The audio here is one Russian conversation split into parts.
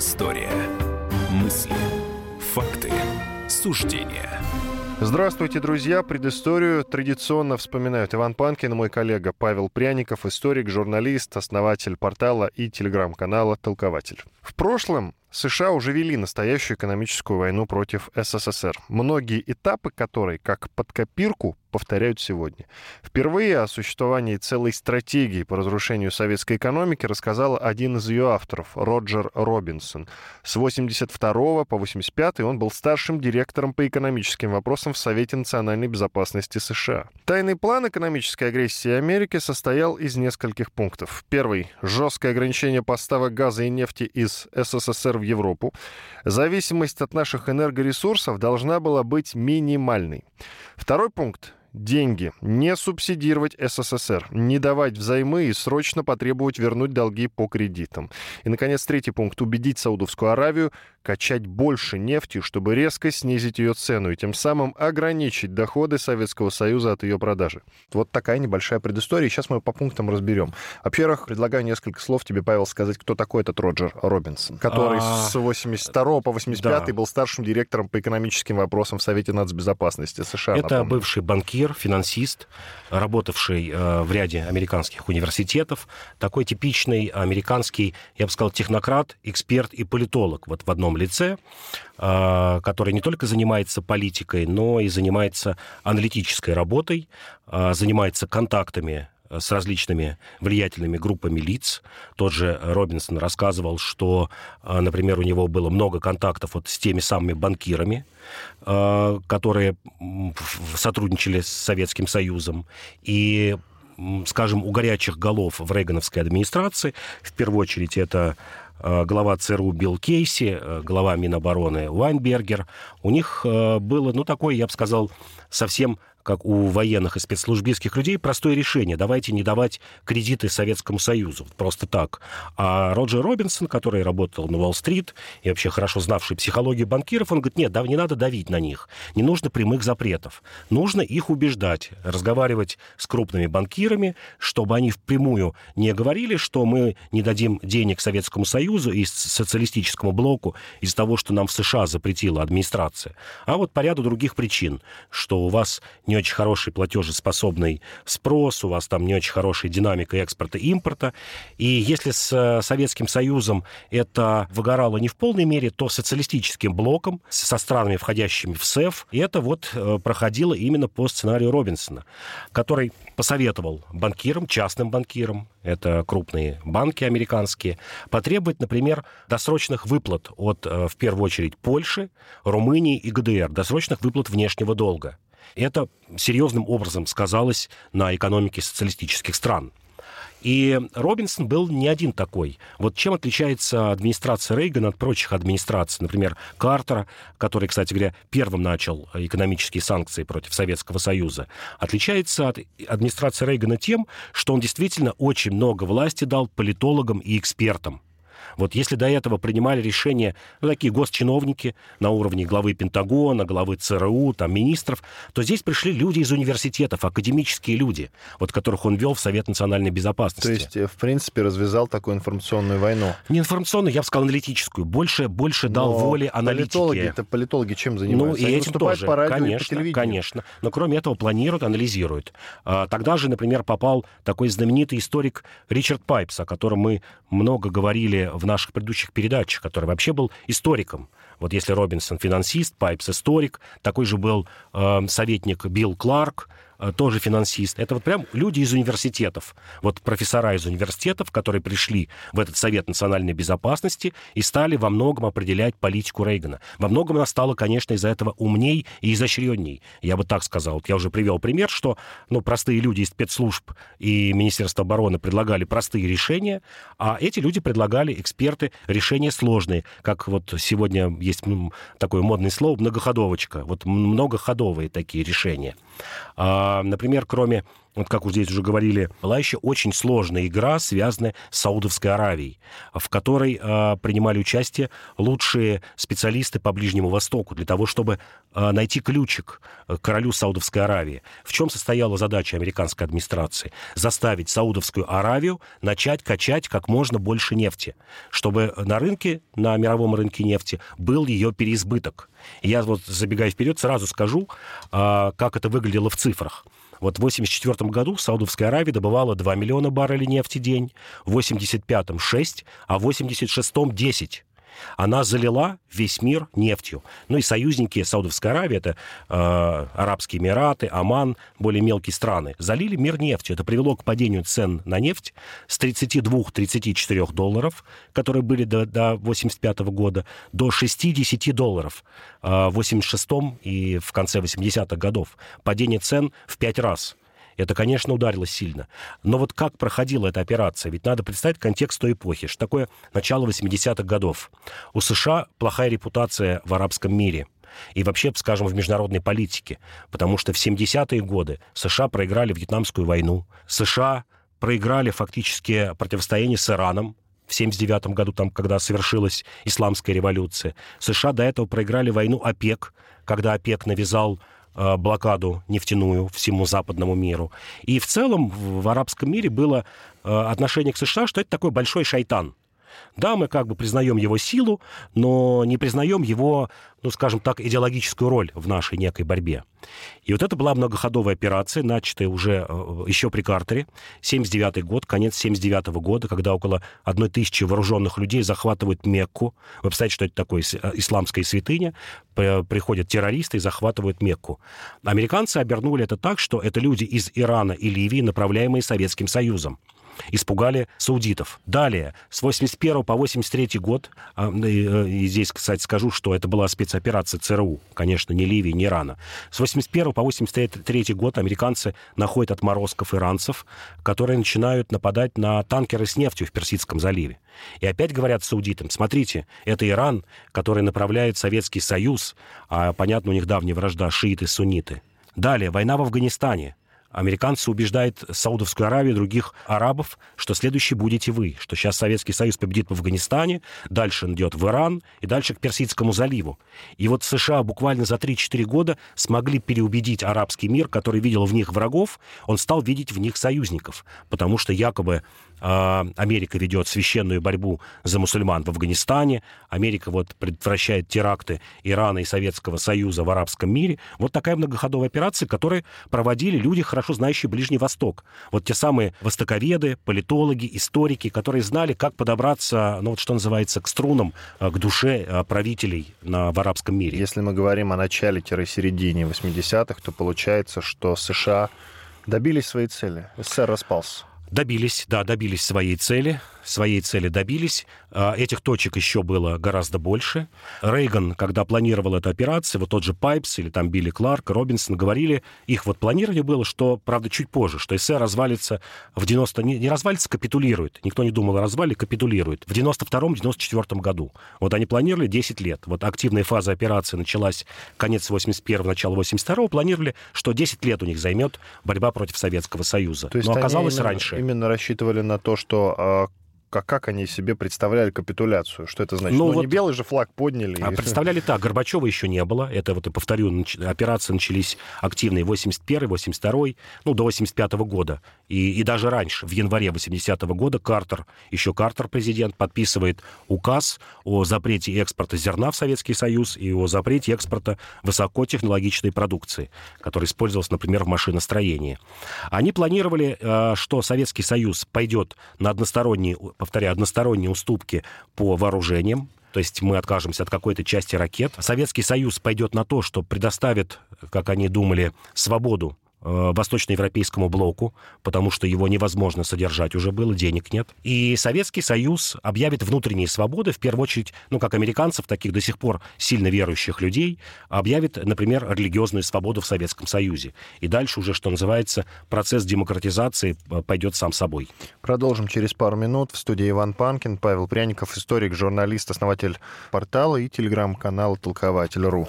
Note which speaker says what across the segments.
Speaker 1: Предыстория. Мысли, факты, суждения.
Speaker 2: Здравствуйте, друзья. Предысторию традиционно вспоминают Иван Панкин, мой коллега Павел Пряников, историк, журналист, основатель портала и телеграм-канала «Толкователь». В прошлом США уже вели настоящую экономическую войну против СССР, многие этапы которой, как под копирку, повторяют сегодня. Впервые о существовании целой стратегии по разрушению советской экономики рассказал один из ее авторов, Роджер Робинсон. С 82 по 85 он был старшим директором по экономическим вопросам в Совете национальной безопасности США. Тайный план экономической агрессии Америки состоял из нескольких пунктов. Первый — жесткое ограничение поставок газа и нефти из СССР в Европу. Зависимость от наших энергоресурсов должна была быть минимальной. Второй пункт деньги, не субсидировать СССР, не давать взаймы и срочно потребовать вернуть долги по кредитам. И, наконец, третий пункт. Убедить Саудовскую Аравию качать больше нефти, чтобы резко снизить ее цену и тем самым ограничить доходы Советского Союза от ее продажи. Вот такая небольшая предыстория. Сейчас мы по пунктам разберем. Во-первых, предлагаю несколько слов тебе, Павел, сказать, кто такой этот Роджер Робинсон, который а... с 82 по 85 да. был старшим директором по экономическим вопросам в Совете нацбезопасности США.
Speaker 3: Это напомню. бывший банкир, финансист, работавший э, в ряде американских университетов. Такой типичный американский, я бы сказал, технократ, эксперт и политолог вот в одном одном лице, а, который не только занимается политикой, но и занимается аналитической работой, а, занимается контактами с различными влиятельными группами лиц. Тот же Робинсон рассказывал, что, а, например, у него было много контактов вот с теми самыми банкирами, которые сотрудничали с Советским Союзом. И скажем, у горячих голов в Рейгановской администрации, в первую очередь это Э, глава ЦРУ Билл Кейси, э, глава Минобороны Вайнбергер, у них э, было, ну, такое, я бы сказал, совсем как у военных и спецслужбистских людей, простое решение. Давайте не давать кредиты Советскому Союзу. Просто так. А Роджер Робинсон, который работал на Уолл-стрит и вообще хорошо знавший психологию банкиров, он говорит, нет, да, не надо давить на них. Не нужно прямых запретов. Нужно их убеждать, разговаривать с крупными банкирами, чтобы они впрямую не говорили, что мы не дадим денег Советскому Союзу и социалистическому блоку из-за того, что нам в США запретила администрация. А вот по ряду других причин, что у вас не очень хороший платежеспособный спрос, у вас там не очень хорошая динамика экспорта и импорта. И если с э, Советским Союзом это выгорало не в полной мере, то социалистическим блоком, со странами, входящими в СЭФ, это вот э, проходило именно по сценарию Робинсона, который посоветовал банкирам, частным банкирам, это крупные банки американские, потребовать, например, досрочных выплат от, э, в первую очередь, Польши, Румынии и ГДР, досрочных выплат внешнего долга. Это серьезным образом сказалось на экономике социалистических стран. И Робинсон был не один такой. Вот чем отличается администрация Рейгана от прочих администраций, например, Картера, который, кстати говоря, первым начал экономические санкции против Советского Союза, отличается от администрации Рейгана тем, что он действительно очень много власти дал политологам и экспертам. Вот если до этого принимали решения ну, такие госчиновники на уровне главы Пентагона, главы ЦРУ, там, министров, то здесь пришли люди из университетов, академические люди, вот которых он вел в Совет национальной безопасности.
Speaker 2: То есть, э, в принципе, развязал такую информационную войну?
Speaker 3: Не информационную, я бы сказал, аналитическую. Больше, больше дал воли аналитики.
Speaker 2: Политологи-то политологи чем занимаются?
Speaker 3: Ну, и Они этим тоже. по радио конечно, и по конечно. Но кроме этого планируют, анализируют. А, тогда же, например, попал такой знаменитый историк Ричард Пайпс, о котором мы много говорили в наших предыдущих передачах, который вообще был историком. Вот если Робинсон финансист, Пайпс историк, такой же был э, советник Билл Кларк, тоже финансист. Это вот прям люди из университетов. Вот профессора из университетов, которые пришли в этот Совет национальной безопасности и стали во многом определять политику Рейгана. Во многом она стала, конечно, из-за этого умней и изощренней. Я бы так сказал. Вот я уже привел пример, что ну, простые люди из спецслужб и Министерства обороны предлагали простые решения, а эти люди предлагали, эксперты, решения сложные. Как вот сегодня есть такое модное слово «многоходовочка». Вот многоходовые такие решения. А, например, кроме вот как здесь уже говорили, была еще очень сложная игра, связанная с Саудовской Аравией, в которой э, принимали участие лучшие специалисты по Ближнему Востоку для того, чтобы э, найти ключик к королю Саудовской Аравии. В чем состояла задача американской администрации? Заставить Саудовскую Аравию начать качать как можно больше нефти, чтобы на рынке, на мировом рынке нефти был ее переизбыток. я вот, забегая вперед, сразу скажу, э, как это выглядело в цифрах. Вот в 1984 году Саудовская Аравия добывала 2 миллиона баррелей нефти в день, в 1985 – 6, а в 1986 – 10 она залила весь мир нефтью. Ну и союзники Саудовской Аравии, это э, Арабские Эмираты, Оман, более мелкие страны, залили мир нефтью. Это привело к падению цен на нефть с 32-34 долларов, которые были до, до 85 года, до 60 долларов э, в 86 и в конце 80-х годов. Падение цен в 5 раз. Это, конечно, ударило сильно. Но вот как проходила эта операция? Ведь надо представить контекст той эпохи, что такое начало 80-х годов. У США плохая репутация в арабском мире и вообще, скажем, в международной политике, потому что в 70-е годы США проиграли Вьетнамскую войну, США проиграли фактически противостояние с Ираном, в 79 году, там, когда совершилась исламская революция. США до этого проиграли войну ОПЕК, когда ОПЕК навязал блокаду нефтяную всему западному миру. И в целом в арабском мире было э, отношение к США, что это такой большой шайтан. Да, мы как бы признаем его силу, но не признаем его, ну, скажем так, идеологическую роль в нашей некой борьбе. И вот это была многоходовая операция, начатая уже э, еще при Картере, 79 год, конец 79 года, когда около одной тысячи вооруженных людей захватывают Мекку. Вы представляете, что это такое э, исламская святыня? Приходят террористы и захватывают Мекку. Американцы обернули это так, что это люди из Ирана и Ливии, направляемые Советским Союзом испугали саудитов. Далее, с 81 по 83 год, а, э, и здесь, кстати, скажу, что это была спецоперация ЦРУ, конечно, не Ливии, не Ирана. С 81 по 83 год американцы находят отморозков иранцев, которые начинают нападать на танкеры с нефтью в Персидском заливе. И опять говорят саудитам, смотрите, это Иран, который направляет Советский Союз, а, понятно, у них давняя вражда шииты-сунниты. Далее, война в Афганистане. Американцы убеждают Саудовскую Аравию и других арабов, что следующий будете вы, что сейчас Советский Союз победит в Афганистане, дальше он идет в Иран и дальше к Персидскому заливу. И вот США буквально за 3-4 года смогли переубедить арабский мир, который видел в них врагов, он стал видеть в них союзников, потому что якобы Америка ведет священную борьбу за мусульман в Афганистане, Америка вот предотвращает теракты Ирана и Советского Союза в арабском мире. Вот такая многоходовая операция, которую проводили люди, хорошо знающие Ближний Восток. Вот те самые востоковеды, политологи, историки, которые знали, как подобраться, ну вот что называется, к струнам, а, к душе а, правителей на, в арабском мире.
Speaker 2: Если мы говорим о начале-середине 80-х, то получается, что США добились своей цели. СССР распался.
Speaker 3: Добились, да, добились своей цели своей цели добились. А, этих точек еще было гораздо больше. Рейган, когда планировал эту операцию, вот тот же Пайпс или там Билли Кларк, Робинсон говорили, их вот планирование было, что, правда, чуть позже, что СССР развалится в 90... Не, не развалится, капитулирует. Никто не думал о развале, капитулирует. В 92-94 году. Вот они планировали 10 лет. Вот активная фаза операции началась конец 81-го, начало 82-го. Планировали, что 10 лет у них займет борьба против Советского Союза.
Speaker 2: То есть Но оказалось именно, раньше. именно рассчитывали на то, что а, как, как они себе представляли капитуляцию? Что это значит? Ну, ну вот, не белый же флаг подняли.
Speaker 3: А представляли так, Горбачева еще не было. Это вот, и повторю, нач... операции начались активные 81 82 ну, до 85 -го года. И, и даже раньше, в январе 80 -го года, Картер, еще Картер, президент, подписывает указ о запрете экспорта зерна в Советский Союз и о запрете экспорта высокотехнологичной продукции, которая использовалась, например, в машиностроении. Они планировали, э, что Советский Союз пойдет на односторонние повторяю, односторонние уступки по вооружениям, то есть мы откажемся от какой-то части ракет. Советский Союз пойдет на то, что предоставит, как они думали, свободу восточноевропейскому блоку, потому что его невозможно содержать уже было, денег нет. И Советский Союз объявит внутренние свободы, в первую очередь, ну, как американцев, таких до сих пор сильно верующих людей, объявит, например, религиозную свободу в Советском Союзе. И дальше уже, что называется, процесс демократизации э, пойдет сам собой.
Speaker 2: Продолжим через пару минут. В студии Иван Панкин, Павел Пряников, историк, журналист, основатель портала и телеграм-канала «Толкователь.ру».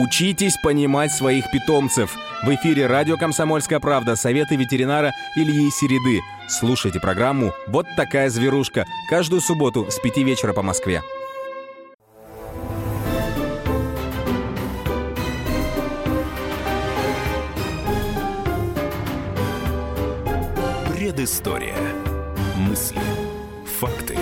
Speaker 4: Учитесь понимать своих питомцев. В эфире радио «Комсомольская правда» советы ветеринара Ильи Середы. Слушайте программу «Вот такая зверушка» каждую субботу с 5 вечера по Москве.
Speaker 1: Предыстория. Мысли, факты,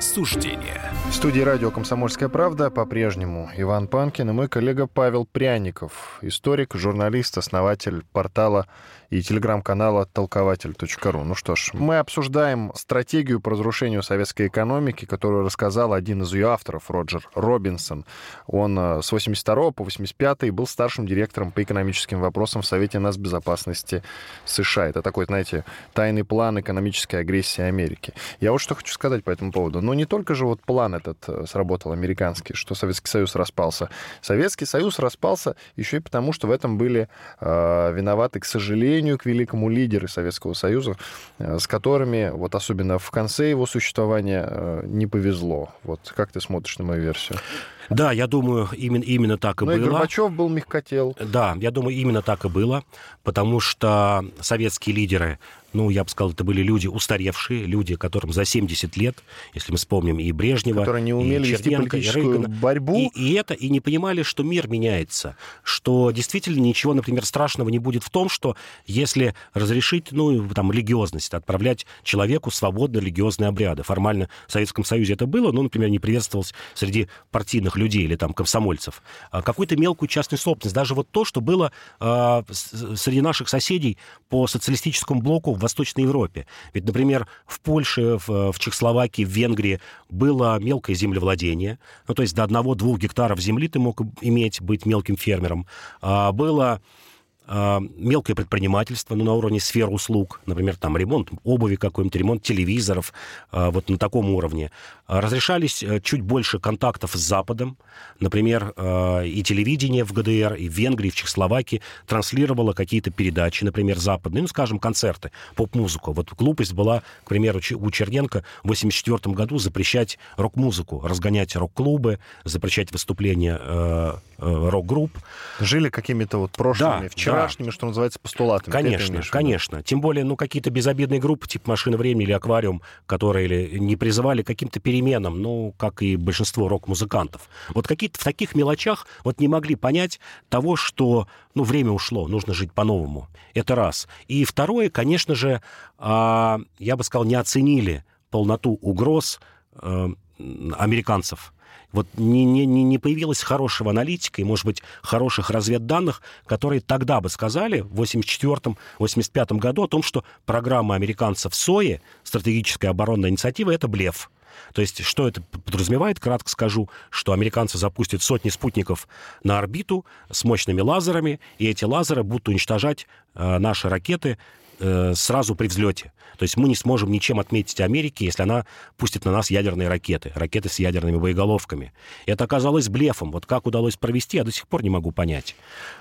Speaker 1: суждения.
Speaker 2: В студии радио «Комсомольская правда» по-прежнему Иван Панкин и мой коллега Павел Пряников, историк, журналист, основатель портала и телеграм-канала толкователь.ру. Ну что ж, мы обсуждаем стратегию по разрушению советской экономики, которую рассказал один из ее авторов, Роджер Робинсон. Он э, с 82 по 85 был старшим директором по экономическим вопросам в Совете нацбезопасности США. Это такой, знаете, тайный план экономической агрессии Америки. Я вот что хочу сказать по этому поводу. Но не только же вот план этот э, сработал американский, что Советский Союз распался. Советский Союз распался еще и потому, что в этом были э, виноваты, к сожалению, к великому лидеры Советского Союза, э, с которыми, вот особенно в конце его существования, э, не повезло. Вот как ты смотришь на мою версию?
Speaker 3: Да, я думаю, именно, именно так и
Speaker 2: ну,
Speaker 3: было.
Speaker 2: и Горбачев был мягкотел.
Speaker 3: Да, я думаю, именно так и было, потому что советские лидеры ну, я бы сказал, это были люди устаревшие, люди, которым за 70 лет, если мы вспомним и Брежнева,
Speaker 2: Которые не умели
Speaker 3: и
Speaker 2: вести
Speaker 3: Черненко, и
Speaker 2: политическую
Speaker 3: Рейгана,
Speaker 2: борьбу.
Speaker 3: И, и это, и не понимали, что мир меняется, что действительно ничего, например, страшного не будет в том, что если разрешить, ну, там, религиозность, отправлять человеку свободно религиозные обряды. Формально в Советском Союзе это было, но, например, не приветствовалось среди партийных людей или там комсомольцев. А какую-то мелкую частную собственность. Даже вот то, что было а, среди наших соседей по социалистическому блоку в Восточной Европе. Ведь, например, в Польше, в, в Чехословакии, в Венгрии было мелкое землевладение. Ну, то есть до одного-двух гектаров земли ты мог иметь, быть мелким фермером. А, было а, мелкое предпринимательство, ну, на уровне сфер услуг, например, там ремонт обуви какой-нибудь, ремонт телевизоров, вот на таком уровне. А, разрешались э, чуть больше контактов с Западом. Например, и телевидение в ГДР, и в Венгрии, и в Чехословакии транслировало какие-то передачи, например, западные, ну, скажем, концерты, поп-музыку. Вот глупость была, к примеру, у Черненко в 1984 году запрещать рок-музыку, разгонять рок-клубы, запрещать выступления э, э, рок-групп.
Speaker 2: Жили какими-то вот прошлыми,
Speaker 3: Да,
Speaker 2: вчерашними, что называется, постулатами.
Speaker 3: Конечно, конечно. Тем более, ну, какие-то безобидные группы, типа «Машина времени» или «Аквариум», которые или не призывали каким-то переменам, ну, как и большинство рок-музыкантов. Вот какие-то в таких мелочах вот не могли понять того, что, ну, время ушло, нужно жить по-новому. Это раз. И второе, конечно же, а, я бы сказал, не оценили полноту угроз э, американцев вот не, не, не появилась хорошего аналитика и, может быть, хороших разведданных, которые тогда бы сказали в 84-85 году о том, что программа американцев СОИ, стратегическая оборонная инициатива, это блеф. То есть, что это подразумевает, кратко скажу, что американцы запустят сотни спутников на орбиту с мощными лазерами, и эти лазеры будут уничтожать э, наши ракеты э, сразу при взлете. То есть мы не сможем ничем отметить Америки, если она пустит на нас ядерные ракеты, ракеты с ядерными боеголовками. Это оказалось блефом. Вот как удалось провести, я до сих пор не могу понять.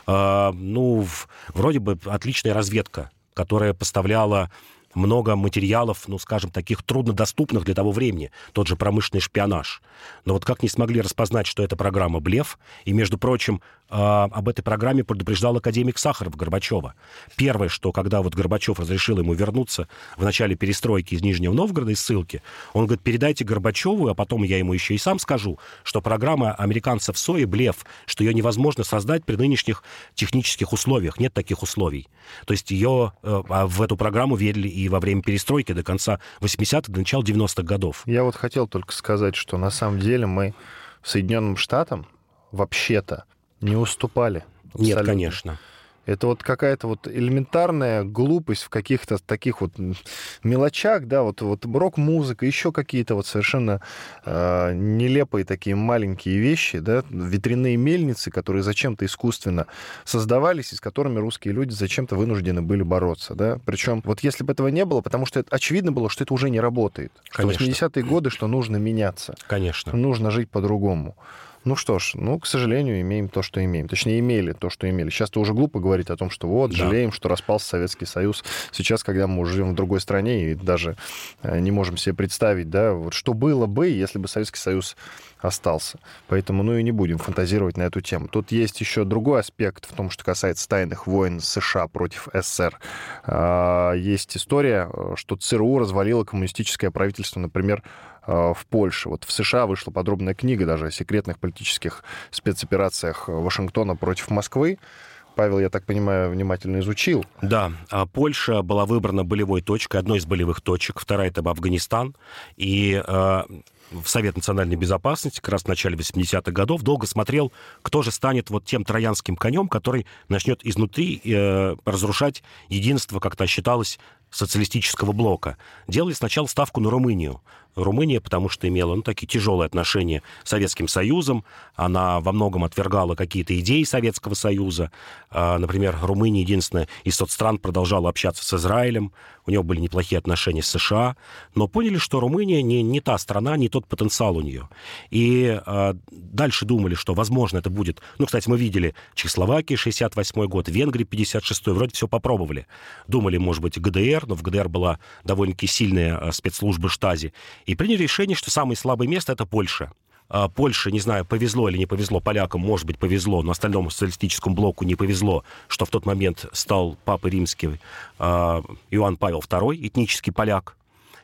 Speaker 3: Э, ну, в, вроде бы отличная разведка, которая поставляла много материалов, ну, скажем, таких труднодоступных для того времени, тот же промышленный шпионаж. Но вот как не смогли распознать, что эта программа блеф, и, между прочим, об этой программе предупреждал академик Сахаров Горбачева. Первое, что когда вот Горбачев разрешил ему вернуться в начале перестройки из Нижнего Новгорода, из ссылки, он говорит, передайте Горбачеву, а потом я ему еще и сам скажу, что программа американцев СОИ блеф, что ее невозможно создать при нынешних технических условиях. Нет таких условий. То есть ее э, а в эту программу верили и во время перестройки до конца 80-х, до начала 90-х годов.
Speaker 2: Я вот хотел только сказать, что на самом деле мы Соединенным Штатам вообще-то не уступали.
Speaker 3: Нет,
Speaker 2: Абсолютно.
Speaker 3: конечно.
Speaker 2: Это вот какая-то вот элементарная глупость в каких-то таких вот мелочах, да, вот, вот рок-музыка, еще какие-то вот совершенно э, нелепые такие маленькие вещи, да, ветряные мельницы, которые зачем-то искусственно создавались и с которыми русские люди зачем-то вынуждены были бороться, да. Причем вот если бы этого не было, потому что это, очевидно было, что это уже не работает. Конечно. Что 80-е годы, что нужно меняться.
Speaker 3: Конечно.
Speaker 2: Нужно жить по-другому. Ну что ж, ну, к сожалению, имеем то, что имеем. Точнее, имели то, что имели. Сейчас-то уже глупо говорить о том, что вот, да. жалеем, что распался Советский Союз. Сейчас, когда мы уже живем в другой стране и даже э, не можем себе представить, да, вот что было бы, если бы Советский Союз остался. Поэтому, ну и не будем фантазировать на эту тему. Тут есть еще другой аспект в том, что касается тайных войн США против СССР. А, есть история, э, что ЦРУ развалило коммунистическое правительство, например, Э, в Польше. Вот в США вышла подробная книга даже о секретных политических спецоперациях Вашингтона против Москвы. Павел, я так понимаю, внимательно изучил.
Speaker 3: Да, а Польша была выбрана болевой точкой, одной из болевых точек, вторая это Афганистан. И э, в Совет национальной безопасности как раз в начале 80-х годов долго смотрел, кто же станет вот тем троянским конем, который начнет изнутри э, разрушать единство, как-то считалось, социалистического блока. Делали сначала ставку на Румынию. Румыния, потому что имела ну, такие тяжелые отношения с Советским Союзом. Она во многом отвергала какие-то идеи Советского Союза. А, например, Румыния единственная из соцстран продолжала общаться с Израилем. У него были неплохие отношения с США. Но поняли, что Румыния не, не та страна, не тот потенциал у нее. И а, дальше думали, что, возможно, это будет... Ну, кстати, мы видели Чехословакия, 68 год, Венгрия, 56 Вроде все попробовали. Думали, может быть, ГДР, но в ГДР была довольно-таки сильная а, спецслужба Штази и приняли решение, что самое слабое место — это Польша. А, Польше, не знаю, повезло или не повезло полякам, может быть, повезло, но остальному социалистическому блоку не повезло, что в тот момент стал папой римский а, Иоанн Павел II, этнический поляк.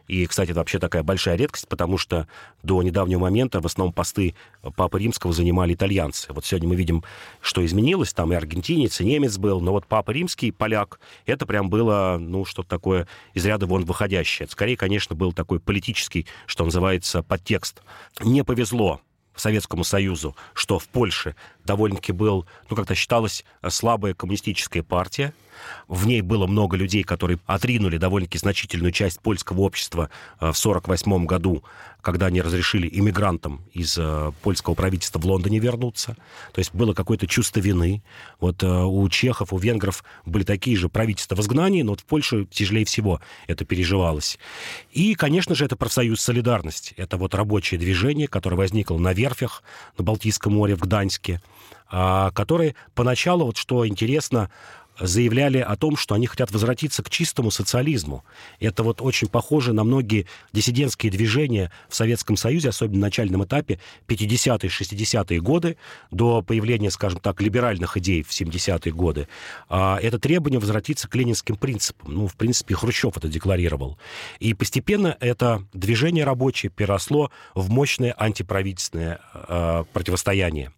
Speaker 3: И, кстати, это вообще такая большая редкость, потому что до недавнего момента в основном посты Папы Римского занимали итальянцы. Вот сегодня мы видим, что изменилось. Там и аргентинец, и немец был. Но вот Папа Римский, поляк, это прям было, ну, что-то такое из ряда вон выходящее. Скорее, конечно, был такой политический, что называется, подтекст. Не повезло Советскому Союзу, что в Польше довольно-таки был, ну, как-то считалось, слабая коммунистическая партия. В ней было много людей, которые отринули довольно-таки значительную часть польского общества э, в 1948 году, когда они разрешили иммигрантам из э, польского правительства в Лондоне вернуться. То есть было какое-то чувство вины. Вот э, у чехов, у венгров были такие же правительства в изгнании, но вот в Польше тяжелее всего это переживалось. И, конечно же, это профсоюз «Солидарность». Это вот рабочее движение, которое возникло на верфях на Балтийском море в Гданьске, а, которые поначалу, вот что интересно, заявляли о том, что они хотят возвратиться к чистому социализму. Это вот очень похоже на многие диссидентские движения в Советском Союзе, особенно на начальном этапе 50-е, 60-е годы, до появления, скажем так, либеральных идей в 70-е годы. А, это требование возвратиться к ленинским принципам. Ну, в принципе, Хрущев это декларировал. И постепенно это движение рабочее переросло в мощное антиправительственное э, противостояние.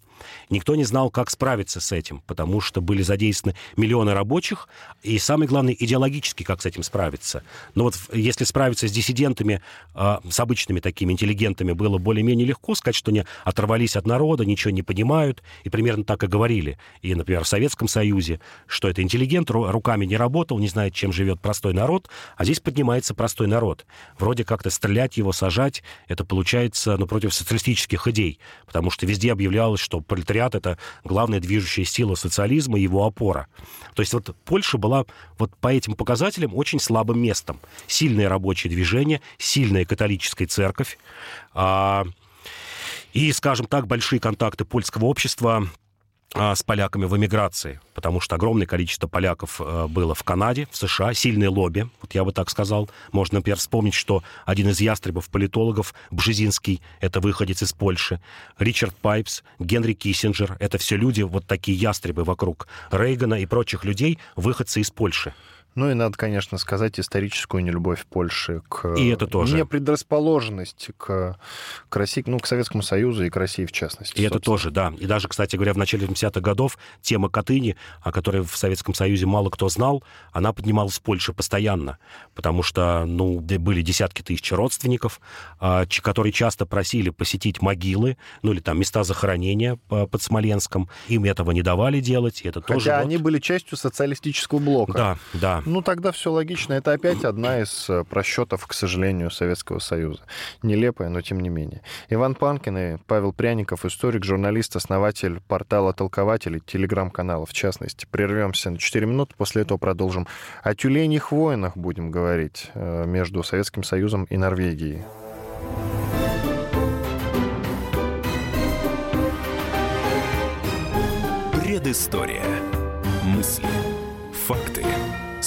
Speaker 3: Никто не знал, как справиться с этим, потому что были задействованы миллионы рабочих, и самое главное, идеологически, как с этим справиться. Но вот если справиться с диссидентами, а, с обычными такими интеллигентами, было более-менее легко сказать, что они оторвались от народа, ничего не понимают, и примерно так и говорили. И, например, в Советском Союзе, что это интеллигент, руками не работал, не знает, чем живет простой народ, а здесь поднимается простой народ. Вроде как-то стрелять его, сажать, это получается ну, против социалистических идей, потому что везде объявлялось, что пролетариат — это главная движущая сила социализма его опора. То есть вот Польша была вот по этим показателям очень слабым местом. Сильное рабочее движение, сильная католическая церковь, а, и, скажем так, большие контакты польского общества с поляками в эмиграции, потому что огромное количество поляков э, было в Канаде, в США, сильные лобби, вот я бы так сказал. Можно, например, вспомнить, что один из ястребов-политологов, Бжезинский, это выходец из Польши, Ричард Пайпс, Генри Киссинджер, это все люди, вот такие ястребы вокруг Рейгана и прочих людей, выходцы из Польши.
Speaker 2: Ну и надо, конечно, сказать историческую нелюбовь Польши к...
Speaker 3: И это тоже.
Speaker 2: Непредрасположенность к, к России, ну, к Советскому Союзу и к России в частности.
Speaker 3: И это тоже, да. И даже, кстати говоря, в начале 70-х годов тема Катыни, о которой в Советском Союзе мало кто знал, она поднималась в Польше постоянно, потому что, ну, были десятки тысяч родственников, а, которые часто просили посетить могилы, ну, или там места захоронения под Смоленском. Им этого не давали делать, и это
Speaker 2: Хотя
Speaker 3: тоже...
Speaker 2: они
Speaker 3: вот...
Speaker 2: были частью социалистического блока.
Speaker 3: Да, да.
Speaker 2: Ну, тогда все логично. Это опять одна из э, просчетов, к сожалению, Советского Союза. Нелепая, но тем не менее. Иван Панкин и Павел Пряников, историк, журналист, основатель портала «Толкователи», телеграм-канала в частности. Прервемся на 4 минуты, после этого продолжим. О тюленях войнах будем говорить э, между Советским Союзом и Норвегией.
Speaker 1: Предыстория. Мысли. Факты.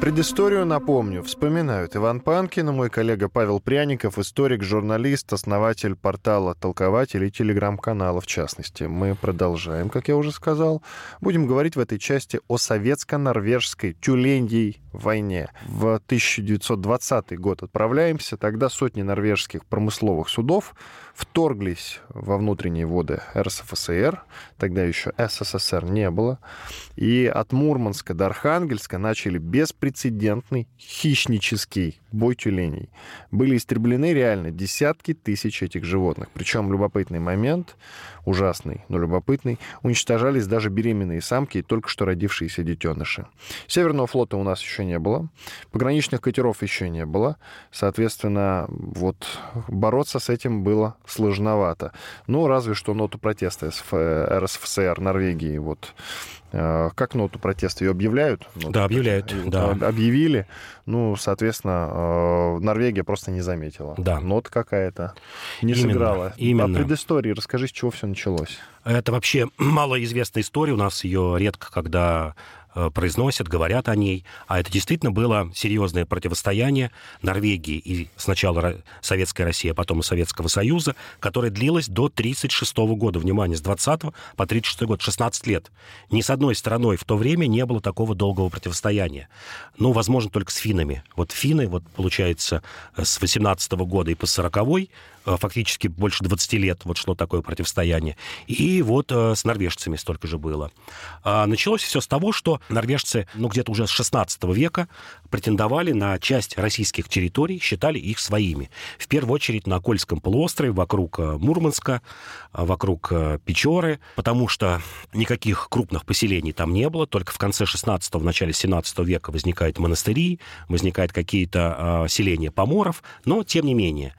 Speaker 2: Предысторию напомню. Вспоминают Иван Панкин, мой коллега Павел Пряников, историк, журналист, основатель портала «Толкователь» и телеграм-канала в частности. Мы продолжаем, как я уже сказал. Будем говорить в этой части о советско-норвежской тюленьей войне. В 1920 год отправляемся. Тогда сотни норвежских промысловых судов вторглись во внутренние воды РСФСР. Тогда еще СССР не было. И от Мурманска до Архангельска начали беспрецедентный хищнический бой тюленей. Были истреблены реально десятки тысяч этих животных. Причем любопытный момент, ужасный, но любопытный, уничтожались даже беременные самки и только что родившиеся детеныши. Северного флота у нас еще не было, пограничных катеров еще не было, соответственно, вот бороться с этим было сложновато. Ну, разве что ноту протеста РСФСР, Норвегии, вот э, как ноту протеста ее объявляют?
Speaker 3: Ноту да, объявляют, да.
Speaker 2: Объявили. Ну, соответственно, э, Норвегия просто не заметила.
Speaker 3: Да.
Speaker 2: Нота какая-то не
Speaker 3: именно,
Speaker 2: сыграла.
Speaker 3: Именно.
Speaker 2: О предыстории расскажи, с чего все началось.
Speaker 3: Это вообще малоизвестная история. У нас ее редко когда Э, произносят, говорят о ней. А это действительно было серьезное противостояние Норвегии и сначала Советской России, а потом и Советского Союза, которое длилось до 1936 года. Внимание, с 20 по 36 год, 16 лет. Ни с одной стороной в то время не было такого долгого противостояния. Ну, возможно, только с финнами. Вот финны, вот получается, с 18 года и по 40 Э, фактически больше 20 лет вот шло такое противостояние. И вот э, с норвежцами столько же было. А началось все с того, что норвежцы, ну, где-то уже с 16 века претендовали на часть российских территорий, считали их своими. В первую очередь на Кольском полуострове, вокруг э, Мурманска, вокруг Печоры, потому что никаких крупных поселений там не было, только в конце 16-го, в начале 17 века возникают монастыри, возникают какие-то э, селения поморов, но, тем не менее,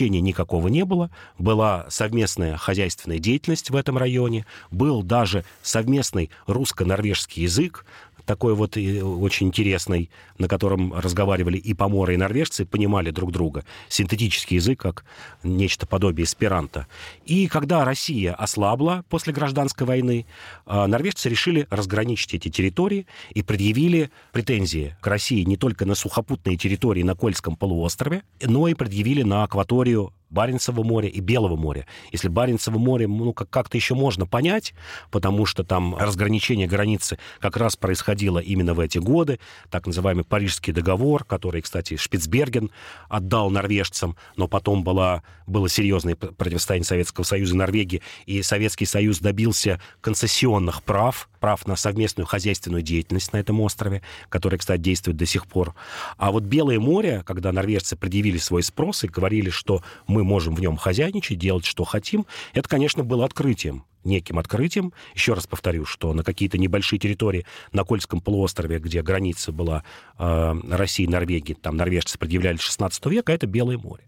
Speaker 3: разграничения никакого не было, была совместная хозяйственная деятельность в этом районе, был даже совместный русско-норвежский язык, такой вот очень интересный, на котором разговаривали и поморы, и норвежцы, понимали друг друга. Синтетический язык, как нечто подобие эсперанто. И когда Россия ослабла после гражданской войны, а, норвежцы решили разграничить эти территории и предъявили претензии к России не только на сухопутные территории на Кольском полуострове, но и предъявили на акваторию Баренцево море и Белого моря. Если Баренцево море, ну, как-то еще можно понять, потому что там разграничение границы как раз происходило именно в эти годы, так называемый Парижский договор, который, кстати, Шпицберген отдал норвежцам, но потом была, было серьезное противостояние Советского Союза и Норвегии, и Советский Союз добился концессионных прав, прав на совместную хозяйственную деятельность на этом острове, который, кстати, действует до сих пор. А вот Белое море, когда норвежцы предъявили свой спрос и говорили, что мы мы можем в нем хозяйничать, делать, что хотим, это, конечно, было открытием неким открытием. Еще раз повторю, что на какие-то небольшие территории на Кольском полуострове, где граница была э, России и Норвегии, там норвежцы предъявляли 16 века, это Белое море.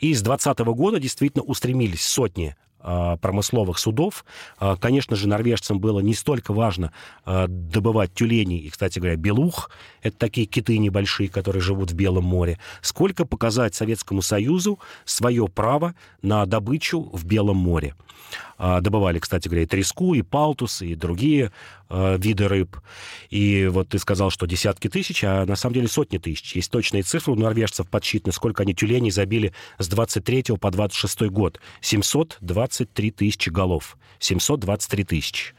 Speaker 3: И с 20 года действительно устремились сотни промысловых судов. А, конечно же, норвежцам было не столько важно а, добывать тюленей и, кстати говоря, белух, это такие киты небольшие, которые живут в Белом море, сколько показать Советскому Союзу свое право на добычу в Белом море. Добывали, кстати говоря, и треску, и палтус, и другие виды рыб. И вот ты сказал, что десятки тысяч, а на самом деле сотни тысяч. Есть точные цифры у норвежцев подсчитаны, сколько они тюленей забили с 23 по 26 год. 723 тысячи голов. 723 тысячи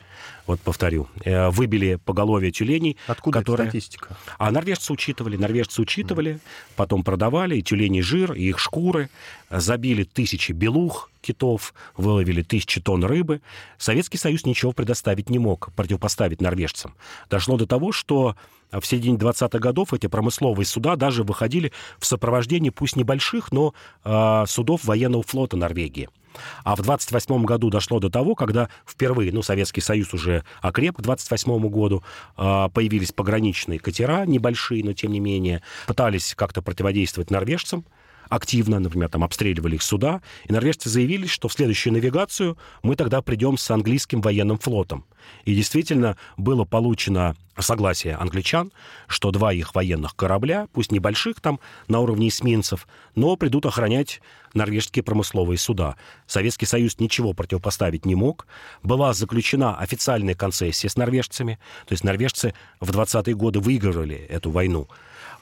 Speaker 3: вот повторю, э, выбили поголовье тюленей.
Speaker 2: Откуда
Speaker 3: которые...
Speaker 2: статистика?
Speaker 3: А норвежцы учитывали, норвежцы учитывали, mm. потом продавали и тюленей жир, и их шкуры, забили тысячи белух китов, выловили тысячи тонн рыбы. Советский Союз ничего предоставить не мог, противопоставить норвежцам. Дошло до того, что в середине 20-х годов эти промысловые суда даже выходили в сопровождении, пусть небольших, но э, судов военного флота Норвегии. А в 28 году дошло до того, когда впервые, ну, Советский Союз уже окреп к 28 году, а, появились пограничные катера, небольшие, но тем не менее, пытались как-то противодействовать норвежцам, активно, например, там обстреливали их суда, и норвежцы заявили, что в следующую навигацию мы тогда придем с английским военным флотом. И действительно было получено согласие англичан, что два их военных корабля, пусть небольших там на уровне эсминцев, но придут охранять норвежские промысловые суда. Советский Союз ничего противопоставить не мог. Была заключена официальная концессия с норвежцами. То есть норвежцы в 20-е годы выигрывали эту войну.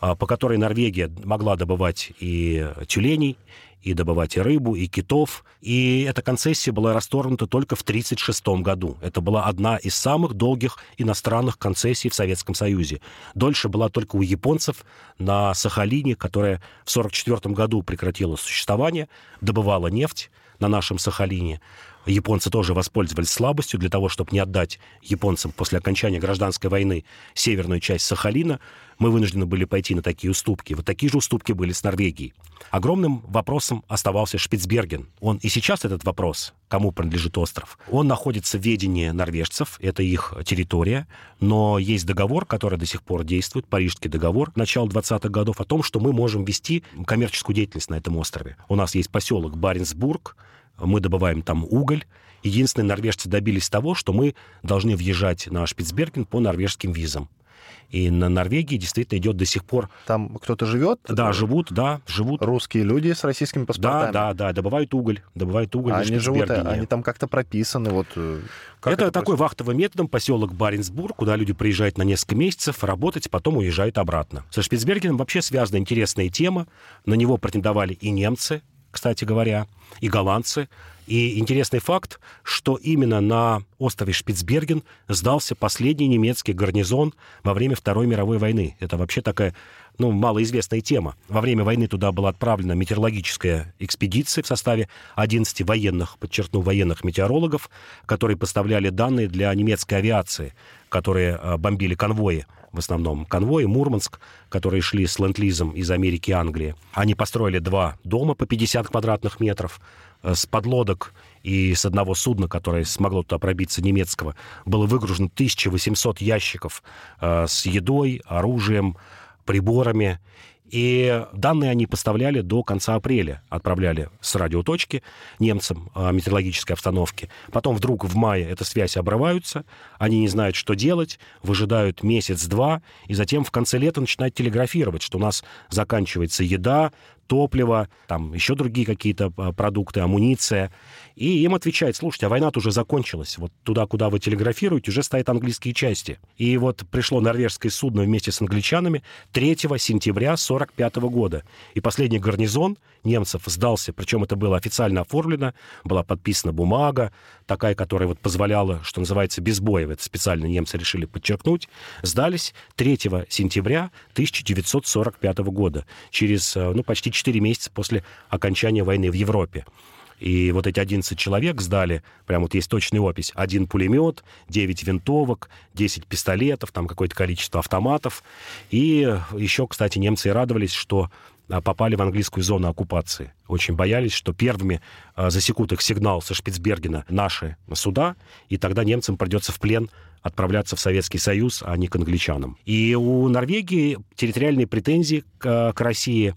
Speaker 3: А, по которой Норвегия могла добывать и тюленей, и добывать и рыбу, и китов. И эта концессия была расторгнута только в 1936 году. Это была одна из самых долгих иностранных концессий в Советском Союзе. Дольше была только у японцев на Сахалине, которая в 1944 году прекратила существование, добывала нефть на нашем Сахалине. Японцы тоже воспользовались слабостью для того, чтобы не отдать японцам после окончания гражданской войны северную часть Сахалина. Мы вынуждены были пойти на такие уступки. Вот такие же уступки были с Норвегией. Огромным вопросом оставался Шпицберген. Он и сейчас этот вопрос, кому принадлежит остров, он находится в ведении норвежцев, это их территория, но есть договор, который до сих пор действует, Парижский договор начала 20-х годов, о том, что мы можем вести коммерческую деятельность на этом острове. У нас есть поселок Баренцбург, мы добываем там уголь. Единственные норвежцы добились того, что мы должны въезжать на Шпицберген по норвежским визам. И на Норвегии действительно идет до сих пор...
Speaker 2: Там кто-то живет?
Speaker 3: Да, живут, да, живут.
Speaker 2: Русские люди с российскими паспортами?
Speaker 3: Да, да, да, добывают уголь, добывают уголь
Speaker 2: а они живут, они там как-то прописаны, вот...
Speaker 3: Э, как это, это такой происходит? вахтовым методом поселок Баренцбург, куда люди приезжают на несколько месяцев работать, потом уезжают обратно. Со Шпицбергеном вообще связана интересная тема. На него претендовали и немцы, кстати говоря, и голландцы. И интересный факт, что именно на острове Шпицберген сдался последний немецкий гарнизон во время Второй мировой войны. Это вообще такая ну, малоизвестная тема. Во время войны туда была отправлена метеорологическая экспедиция в составе 11 военных, подчеркну, военных метеорологов, которые поставляли данные для немецкой авиации, которые а, бомбили конвои в основном конвои, Мурманск, которые шли с ленд-лизом из Америки и Англии. Они построили два дома по 50 квадратных метров, э, с подлодок и с одного судна, которое смогло туда пробиться немецкого, было выгружено 1800 ящиков э, с едой, оружием, приборами. И данные они поставляли до конца апреля, отправляли с радиоточки немцам о метеорологической обстановке. Потом вдруг в мае эта связь обрывается, они не знают, что делать, выжидают месяц-два, и затем в конце лета начинают телеграфировать, что у нас заканчивается еда, топливо, там еще другие какие-то а, продукты, амуниция. И им отвечает, слушайте, а война-то уже закончилась. Вот туда, куда вы телеграфируете, уже стоят английские части. И вот пришло норвежское судно вместе с англичанами 3 сентября 1945 года. И последний гарнизон немцев сдался, причем это было официально оформлено, была подписана бумага, такая, которая вот позволяла, что называется, без боя, это специально немцы решили подчеркнуть, сдались 3 сентября 1945 года, через э, ну, почти 4 месяца после окончания войны в Европе. И вот эти 11 человек сдали, прям вот есть точный опись, один пулемет, 9 винтовок, 10 пистолетов, там какое-то количество автоматов. И еще, кстати, немцы радовались, что а, попали в английскую зону оккупации. Очень боялись, что первыми а, засекут их сигнал со Шпицбергена наши суда, и тогда немцам придется в плен отправляться в Советский Союз, а не к англичанам. И у Норвегии территориальные претензии к, к России а,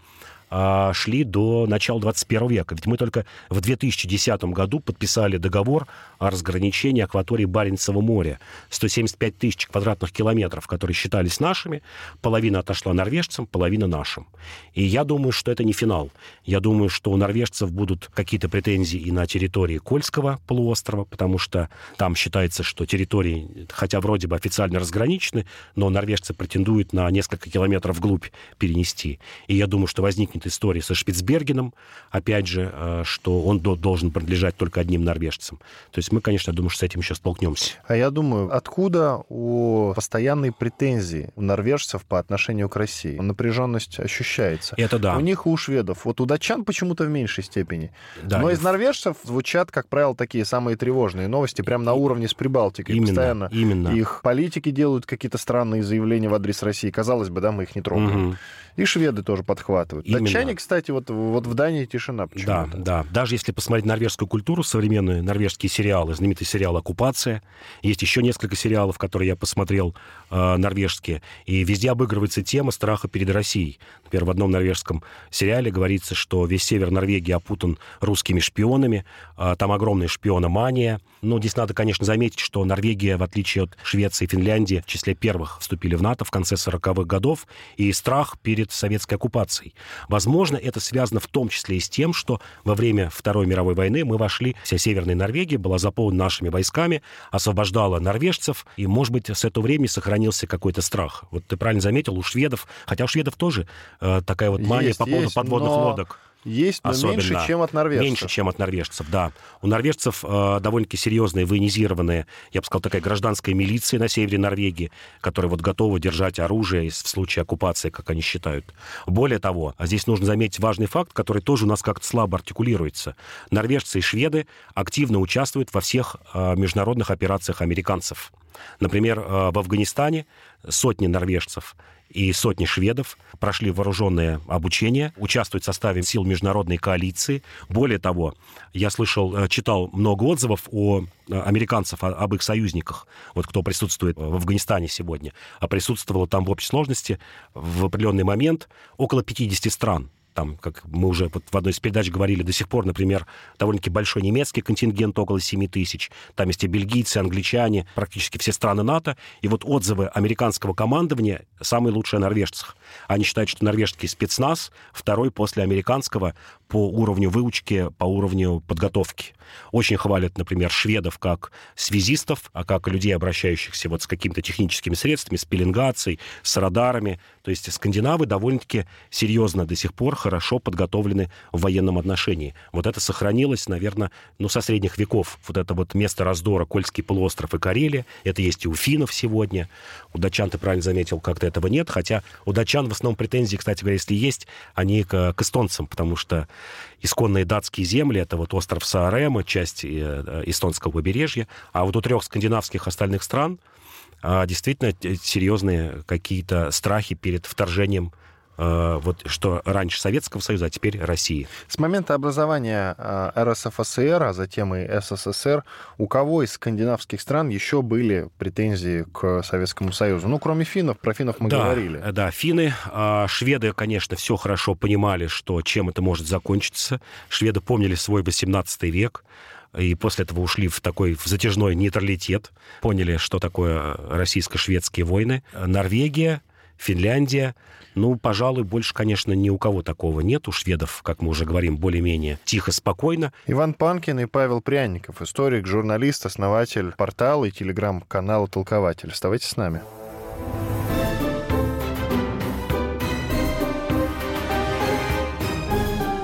Speaker 3: шли до начала 21 века. Ведь мы только в 2010 году подписали договор о разграничении акватории Баренцева моря. 175 тысяч квадратных километров, которые считались нашими. Половина отошла норвежцам, половина нашим. И я думаю, что это не финал. Я думаю, что у норвежцев будут какие-то претензии и на территории Кольского полуострова, потому что там считается, что территории, хотя вроде бы официально разграничены, но норвежцы претендуют на несколько километров вглубь перенести. И я думаю, что возникнет эта история со Шпицбергеном, опять же, э, что он должен принадлежать только одним норвежцам. То есть мы, конечно, думаю, что с этим еще столкнемся.
Speaker 2: А я думаю, откуда у постоянной претензии у норвежцев по отношению к России? Напряженность ощущается.
Speaker 3: Это да.
Speaker 2: У них у шведов. Вот у датчан почему-то в меньшей степени. Да, Но из норвежцев звучат, как правило, такие самые тревожные новости, прям на уровне с Прибалтикой.
Speaker 3: Именно,
Speaker 2: Постоянно
Speaker 3: именно.
Speaker 2: их политики делают какие-то странные заявления в адрес России. Казалось бы, да, мы их не трогаем. Угу. И шведы тоже подхватывают. Именно. Датчане, кстати, вот, вот в Дании тишина
Speaker 3: почему-то. Да, да. Даже если посмотреть норвежскую культуру, современные норвежские сериалы, знаменитый сериал «Оккупация», есть еще несколько сериалов, которые я посмотрел, э, норвежские, и везде обыгрывается тема страха перед Россией. Например, в одном норвежском сериале говорится, что весь север Норвегии опутан русскими шпионами, э, там огромная шпиономания. Но здесь надо, конечно, заметить, что Норвегия, в отличие от Швеции и Финляндии, в числе первых вступили в НАТО в конце 40-х годов, и страх перед советской оккупацией. Возможно, это связано в том числе и с тем, что во время Второй мировой войны мы вошли, вся Северная Норвегия была заполнена нашими войсками, освобождала норвежцев, и, может быть, с этого времени сохранился какой-то страх. Вот ты правильно заметил, у шведов, хотя у шведов тоже э, такая вот мания есть, по поводу есть, подводных но... лодок.
Speaker 2: Есть, но Особенно. меньше, чем от норвежцев.
Speaker 3: Меньше, чем от норвежцев, да. У норвежцев э, довольно-таки серьезная, военизированная, я бы сказал, такая гражданская милиция на севере Норвегии, которая вот готова держать оружие в случае оккупации, как они считают. Более того, здесь нужно заметить важный факт, который тоже у нас как-то слабо артикулируется. Норвежцы и шведы активно участвуют во всех э, международных операциях американцев. Например, э, в Афганистане сотни норвежцев и сотни шведов прошли вооруженное обучение, участвуют в составе сил международной коалиции. Более того, я слышал, э, читал много отзывов о э, американцев, об их союзниках, вот кто присутствует в Афганистане сегодня. А присутствовало там в общей сложности в определенный момент около 50 стран там, как мы уже вот в одной из передач говорили, до сих пор, например, довольно-таки большой немецкий контингент, около 7 тысяч. Там есть и бельгийцы, англичане, практически все страны НАТО. И вот отзывы американского командования самые лучшие о норвежцах. Они считают, что норвежский спецназ второй после американского по уровню выучки, по уровню подготовки. Очень хвалят, например, шведов как связистов, а как людей, обращающихся вот с какими-то техническими средствами, с пеленгацией, с радарами. То есть скандинавы довольно-таки серьезно до сих пор хорошо подготовлены в военном отношении. Вот это сохранилось, наверное, ну, со средних веков. Вот это вот место раздора Кольский полуостров и Карелия. Это есть и у финнов сегодня. У датчан, ты правильно заметил, как-то этого нет. Хотя у датчан в основном претензии, кстати говоря, если есть, они к, к эстонцам, потому что исконные датские земли, это вот остров Саарема, часть э, эстонского побережья, а вот у трех скандинавских остальных стран а, действительно серьезные какие-то страхи перед вторжением Э, вот что раньше Советского Союза, а теперь России.
Speaker 2: С момента образования э, РСФСР, а затем и СССР, у кого из скандинавских стран еще были претензии к Советскому Союзу? Ну, кроме финнов, про финнов мы
Speaker 3: да,
Speaker 2: говорили.
Speaker 3: Да, финны. А шведы, конечно, все хорошо понимали, что чем это может закончиться. Шведы помнили свой 18 век, и после этого ушли в такой в затяжной нейтралитет, поняли, что такое российско-шведские войны. Норвегия, Финляндия, ну, пожалуй, больше, конечно, ни у кого такого нет. У шведов, как мы уже говорим, более-менее тихо, спокойно.
Speaker 2: Иван Панкин и Павел Пряников, историк, журналист, основатель портала и телеграм-канала «Толкователь». Оставайтесь с нами.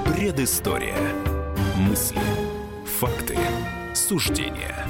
Speaker 1: Предыстория. Мысли. Факты. Суждения.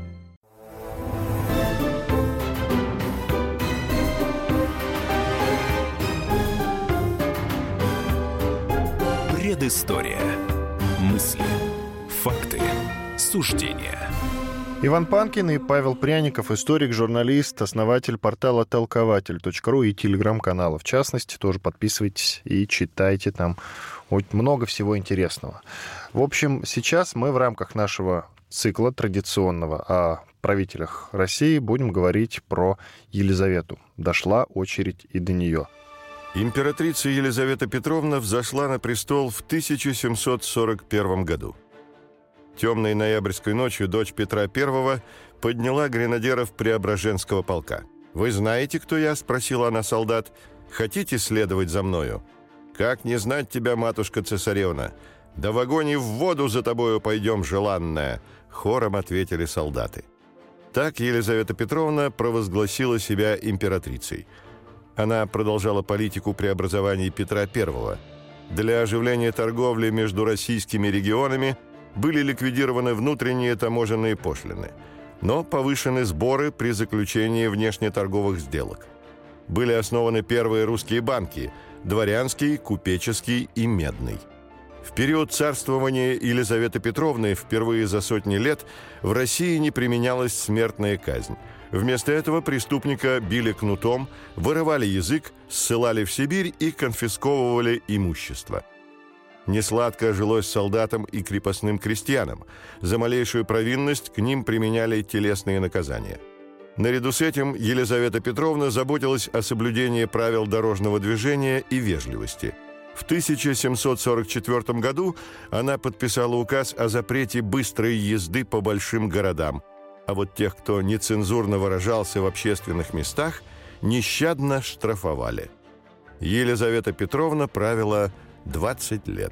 Speaker 4: Предыстория. Мысли. Факты. Суждения.
Speaker 2: Иван Панкин и Павел Пряников, историк, журналист, основатель портала толкователь.ру и телеграм-канала. В частности, тоже подписывайтесь и читайте там. Много всего интересного. В общем, сейчас мы в рамках нашего цикла традиционного о правителях России будем говорить про Елизавету. Дошла очередь и до нее.
Speaker 5: Императрица Елизавета Петровна взошла на престол в 1741 году. Темной ноябрьской ночью дочь Петра I подняла гренадеров Преображенского полка. «Вы знаете, кто я?» – спросила она солдат. «Хотите следовать за мною?» «Как не знать тебя, матушка-цесаревна? Да в огонь и в воду за тобою пойдем, желанная!» – хором ответили солдаты. Так Елизавета Петровна провозгласила себя императрицей – она продолжала политику преобразований Петра I. Для оживления торговли между российскими регионами были ликвидированы внутренние таможенные пошлины, но повышены сборы при заключении внешнеторговых сделок. Были основаны первые русские банки – дворянский, купеческий и медный. В период царствования Елизаветы Петровны впервые за сотни лет в России не применялась смертная казнь – Вместо этого преступника били кнутом, вырывали язык, ссылали в Сибирь и конфисковывали имущество. Несладко жилось солдатам и крепостным крестьянам. За малейшую провинность к ним применяли телесные наказания. Наряду с этим Елизавета Петровна заботилась о соблюдении правил дорожного движения и вежливости. В 1744 году она подписала указ о запрете быстрой езды по большим городам – а вот тех, кто нецензурно выражался в общественных местах, нещадно штрафовали. Елизавета Петровна правила 20 лет.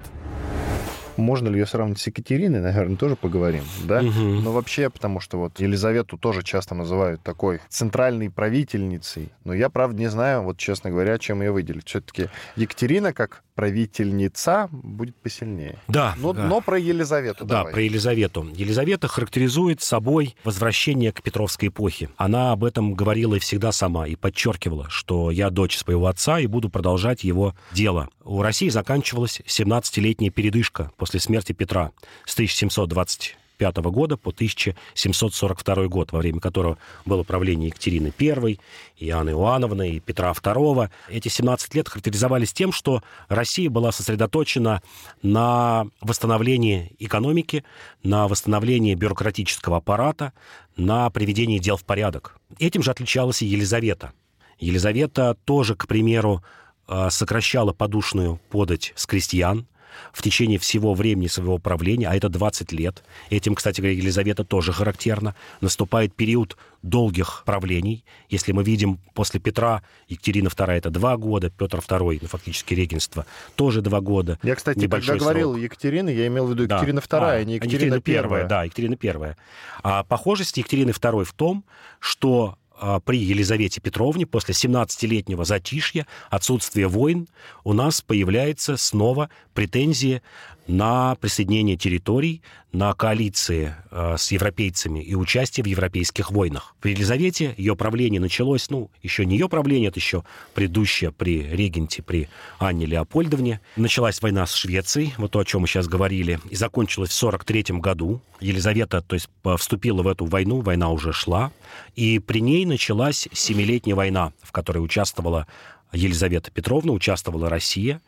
Speaker 2: Можно ли ее сравнить с Екатериной, наверное, тоже поговорим, да? Угу. Но вообще, потому что вот Елизавету тоже часто называют такой центральной правительницей. Но я, правда, не знаю, вот честно говоря, чем ее выделить. Все-таки Екатерина, как правительница, будет посильнее.
Speaker 3: Да.
Speaker 2: Но,
Speaker 3: да.
Speaker 2: но про Елизавету
Speaker 3: Да,
Speaker 2: давай.
Speaker 3: про Елизавету. Елизавета характеризует собой возвращение к Петровской эпохе. Она об этом говорила и всегда сама, и подчеркивала, что я дочь своего отца и буду продолжать его дело. У России заканчивалась 17-летняя передышка после смерти Петра с 1720 1905 года по 1742 год, во время которого было правление Екатерины I, и Анны Иоанновны, и Петра II. Эти 17 лет характеризовались тем, что Россия была сосредоточена на восстановлении экономики, на восстановлении бюрократического аппарата, на приведении дел в порядок. Этим же отличалась и Елизавета. Елизавета тоже, к примеру, э, сокращала подушную подать с крестьян, в течение всего времени своего правления, а это 20 лет. Этим, кстати говоря, Елизавета тоже характерна. Наступает период долгих правлений. Если мы видим после Петра, Екатерина II это два года, Петр II, ну, фактически регенство, тоже два года.
Speaker 2: Я, кстати, когда говорил
Speaker 3: срок.
Speaker 2: Екатерина, я имел в виду Екатерина
Speaker 3: да.
Speaker 2: II,
Speaker 3: а,
Speaker 2: а не Екатерина,
Speaker 3: Екатерина
Speaker 2: I.
Speaker 3: Да, Екатерина I. А похожесть Екатерины II в том, что а, при Елизавете Петровне после 17-летнего затишья, отсутствия войн, у нас появляется снова претензии на присоединение территорий, на коалиции э, с европейцами и участие в европейских войнах. При Елизавете ее правление началось, ну, еще не ее правление, это еще предыдущее при регенте, при Анне Леопольдовне. Началась война с Швецией, вот то, о чем мы сейчас говорили, и закончилась в 43 году. Елизавета, то есть, вступила в эту войну, война уже шла, и при ней началась Семилетняя война, в которой участвовала Елизавета Петровна, участвовала Россия.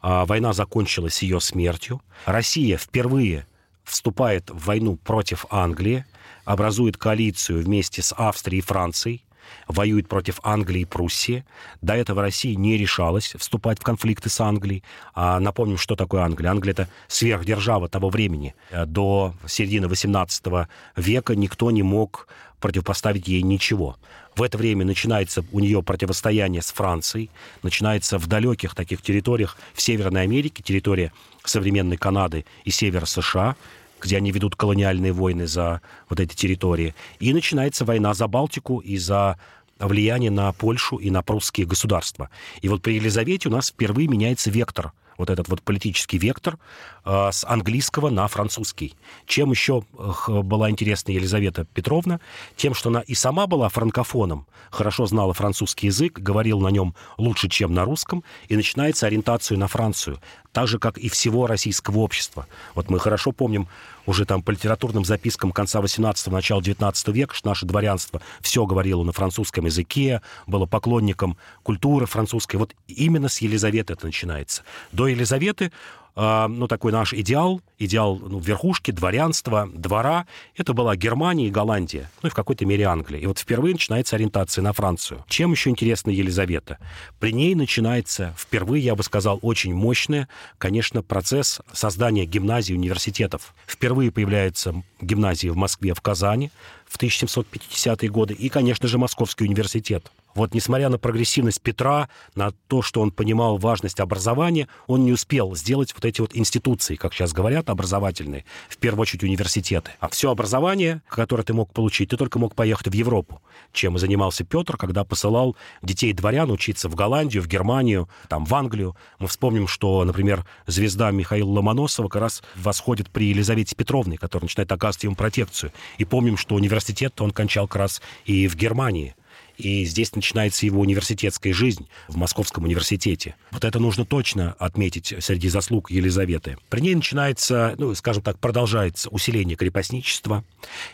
Speaker 3: А, война закончилась ее смертью. Россия впервые вступает в войну против Англии, образует коалицию вместе с Австрией и Францией, воюет против Англии и Пруссии. До этого Россия не решалась вступать в конфликты с Англией. А напомним, что такое Англия. Англия — это сверхдержава того времени. До середины XVIII века никто не мог противопоставить ей ничего. В это время начинается у нее противостояние с Францией, начинается в далеких таких территориях в Северной Америке, территория современной Канады и севера США, где они ведут колониальные войны за вот эти территории. И начинается война за Балтику и за влияние на Польшу и на прусские государства. И вот при Елизавете у нас впервые меняется вектор вот этот вот политический вектор э, с английского на французский. Чем еще была интересна Елизавета Петровна? Тем, что она и сама была франкофоном, хорошо знала французский язык, говорила на нем лучше, чем на русском, и начинается ориентацию на Францию так же, как и всего российского общества. Вот мы хорошо помним уже там по литературным запискам конца 18-го, начала 19 века, что наше дворянство все говорило на французском языке, было поклонником культуры французской. Вот именно с Елизаветы это начинается. До Елизаветы ну, такой наш идеал, идеал ну, верхушки, дворянства, двора, это была Германия и Голландия, ну и в какой-то мере Англия. И вот впервые начинается ориентация на Францию. Чем еще интересна Елизавета? При ней начинается впервые, я бы сказал, очень мощный, конечно, процесс создания гимназий, университетов. Впервые появляется гимназия в Москве, в Казани в 1750-е годы и, конечно же, Московский университет. Вот несмотря на прогрессивность Петра, на то, что он понимал важность образования, он не успел сделать вот эти вот институции, как сейчас говорят, образовательные, в первую очередь университеты. А все образование, которое ты мог получить, ты только мог поехать в Европу, чем и занимался Петр, когда посылал детей дворян учиться в Голландию, в Германию, там, в Англию. Мы вспомним, что, например, звезда Михаила Ломоносова как раз восходит при Елизавете Петровне, которая начинает оказывать ему протекцию. И помним, что университет он кончал как раз и в Германии. И здесь начинается его университетская жизнь в Московском университете. Вот это нужно точно отметить среди заслуг Елизаветы. При ней начинается, ну, скажем так, продолжается усиление крепостничества,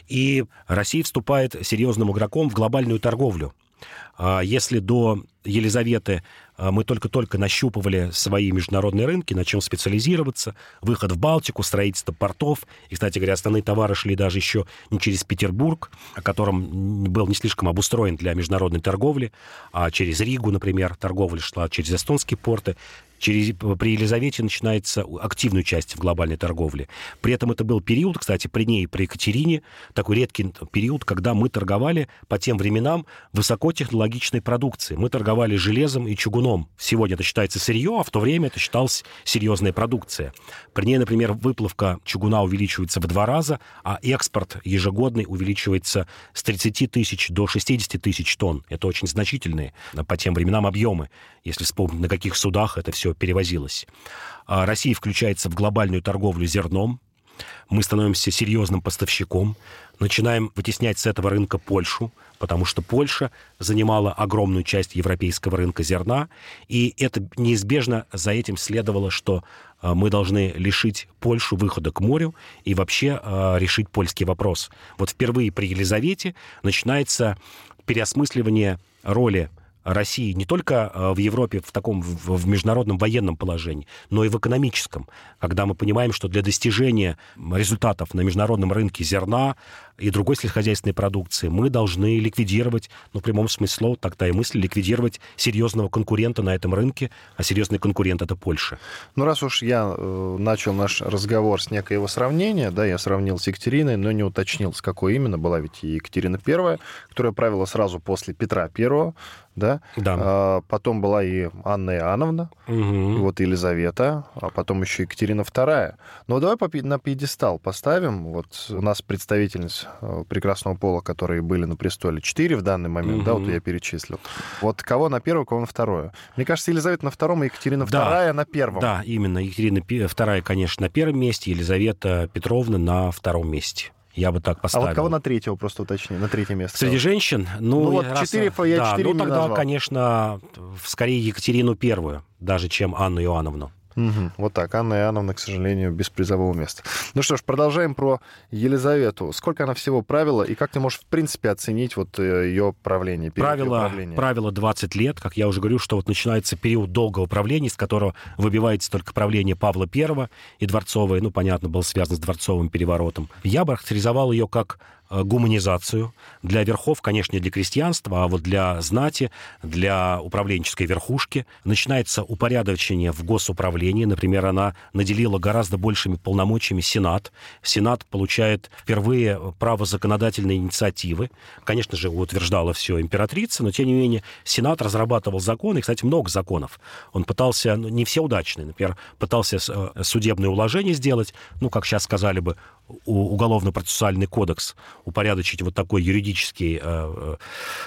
Speaker 3: и Россия вступает серьезным игроком в глобальную торговлю. А если до Елизаветы мы только-только нащупывали свои международные рынки, начнем специализироваться, выход в Балтику, строительство портов. И, кстати говоря, основные товары шли даже еще не через Петербург, о котором был не слишком обустроен для международной торговли, а через Ригу, например, торговля шла через эстонские порты. Через, при Елизавете начинается активную часть в глобальной торговле. При этом это был период, кстати, при ней, при Екатерине, такой редкий период, когда мы торговали по тем временам высокотехнологичной продукцией. Мы торговали железом и чугуном. Сегодня это считается сырье, а в то время это считалось серьезная продукция. При ней, например, выплавка чугуна увеличивается в два раза, а экспорт ежегодный увеличивается с 30 тысяч до 60 тысяч тонн. Это очень значительные по тем временам объемы. Если вспомнить, на каких судах это все перевозилось. А Россия включается в глобальную торговлю зерном. Мы становимся серьезным поставщиком. Начинаем вытеснять с этого рынка Польшу, потому что Польша занимала огромную часть европейского рынка зерна. И это неизбежно за этим следовало, что а, мы должны лишить Польшу выхода к морю и вообще а, решить польский вопрос. Вот впервые при Елизавете начинается переосмысливание роли России не только э, в Европе в таком в международном военном положении, но и в экономическом, когда мы понимаем, что для достижения результатов на международном рынке зерна и другой сельскохозяйственной продукции мы должны ликвидировать, ну, в прямом смысле слова, тогда и мысли, ликвидировать серьезного конкурента на этом рынке, а серьезный конкурент — это Польша.
Speaker 2: Ну, раз уж я э, начал наш разговор с некоего сравнения, да, я сравнил с Екатериной, но не уточнил, с какой именно, была ведь Екатерина I, которая правила сразу после Петра I, да?
Speaker 3: Да.
Speaker 2: А, потом была и Анна Иоанновна, угу. и вот Елизавета, а потом еще Екатерина II. Ну, давай на пьедестал поставим. Вот у нас представительниц э, прекрасного пола, которые были на престоле, четыре в данный момент, угу. да, вот я перечислил. Вот кого на первое, кого на второе? Мне кажется, Елизавета на втором, и Екатерина да. II на первом.
Speaker 3: Да, именно. Екатерина II, конечно, на первом месте, Елизавета Петровна на втором месте. Я бы так поставил.
Speaker 2: А вот кого на третьего просто уточни, на третье место?
Speaker 3: Среди женщин? Ну,
Speaker 2: ну вот раз... четыре, я да, четыре
Speaker 3: ну тогда,
Speaker 2: назвал.
Speaker 3: конечно, скорее Екатерину Первую, даже чем Анну Иоанновну.
Speaker 2: Угу. Вот так. Анна Иоанновна, к сожалению, без призового места. Ну что ж, продолжаем про Елизавету. Сколько она всего правила, и как ты можешь, в принципе, оценить вот э, ее правление?
Speaker 3: Правило, правило 20 лет. Как я уже говорю, что вот начинается период долгого правления, с которого выбивается только правление Павла I и Дворцовое. Ну, понятно, был связан с Дворцовым переворотом. Я бы характеризовал ее как гуманизацию. Для верхов, конечно, не для крестьянства, а вот для знати, для управленческой верхушки. Начинается упорядочение в госуправлении. Например, она наделила гораздо большими полномочиями Сенат. Сенат получает впервые право законодательной инициативы. Конечно же, утверждала все императрица, но, тем не менее, Сенат разрабатывал законы, и, кстати, много законов. Он пытался, ну, не все удачные, например, пытался э, судебное уложение сделать, ну, как сейчас сказали бы, уголовно-процессуальный кодекс упорядочить вот такой юридический, э, э,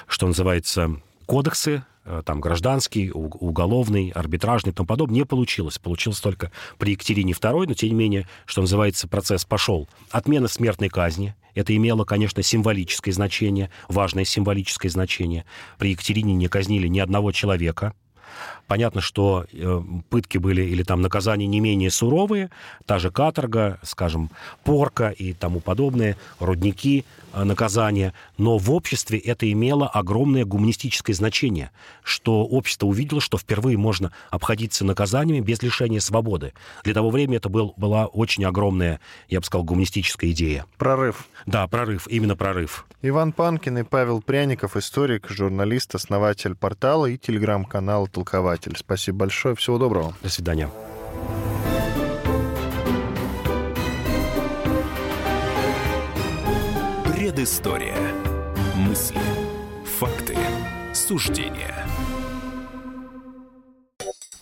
Speaker 3: что называется, кодексы, э, там гражданский, уголовный, арбитражный и тому подобное, не получилось. Получилось только при Екатерине II, но тем не менее, что называется, процесс пошел. Отмена смертной казни, это имело, конечно, символическое значение, важное символическое значение. При Екатерине не казнили ни одного человека, Понятно, что э, пытки были или там наказания не менее суровые, та же каторга, скажем, порка и тому подобное, рудники, э, наказания, но в обществе это имело огромное гуманистическое значение, что общество увидело, что впервые можно обходиться наказаниями без лишения свободы. Для того времени это был, была очень огромная, я бы сказал, гуманистическая идея.
Speaker 2: Прорыв.
Speaker 3: Да, прорыв, именно прорыв.
Speaker 2: Иван Панкин и Павел Пряников, историк, журналист, основатель портала и телеграм-канала «Толкователь». Спасибо большое, всего доброго.
Speaker 3: До свидания.
Speaker 1: Предыстория. Мысли. Факты. Суждения.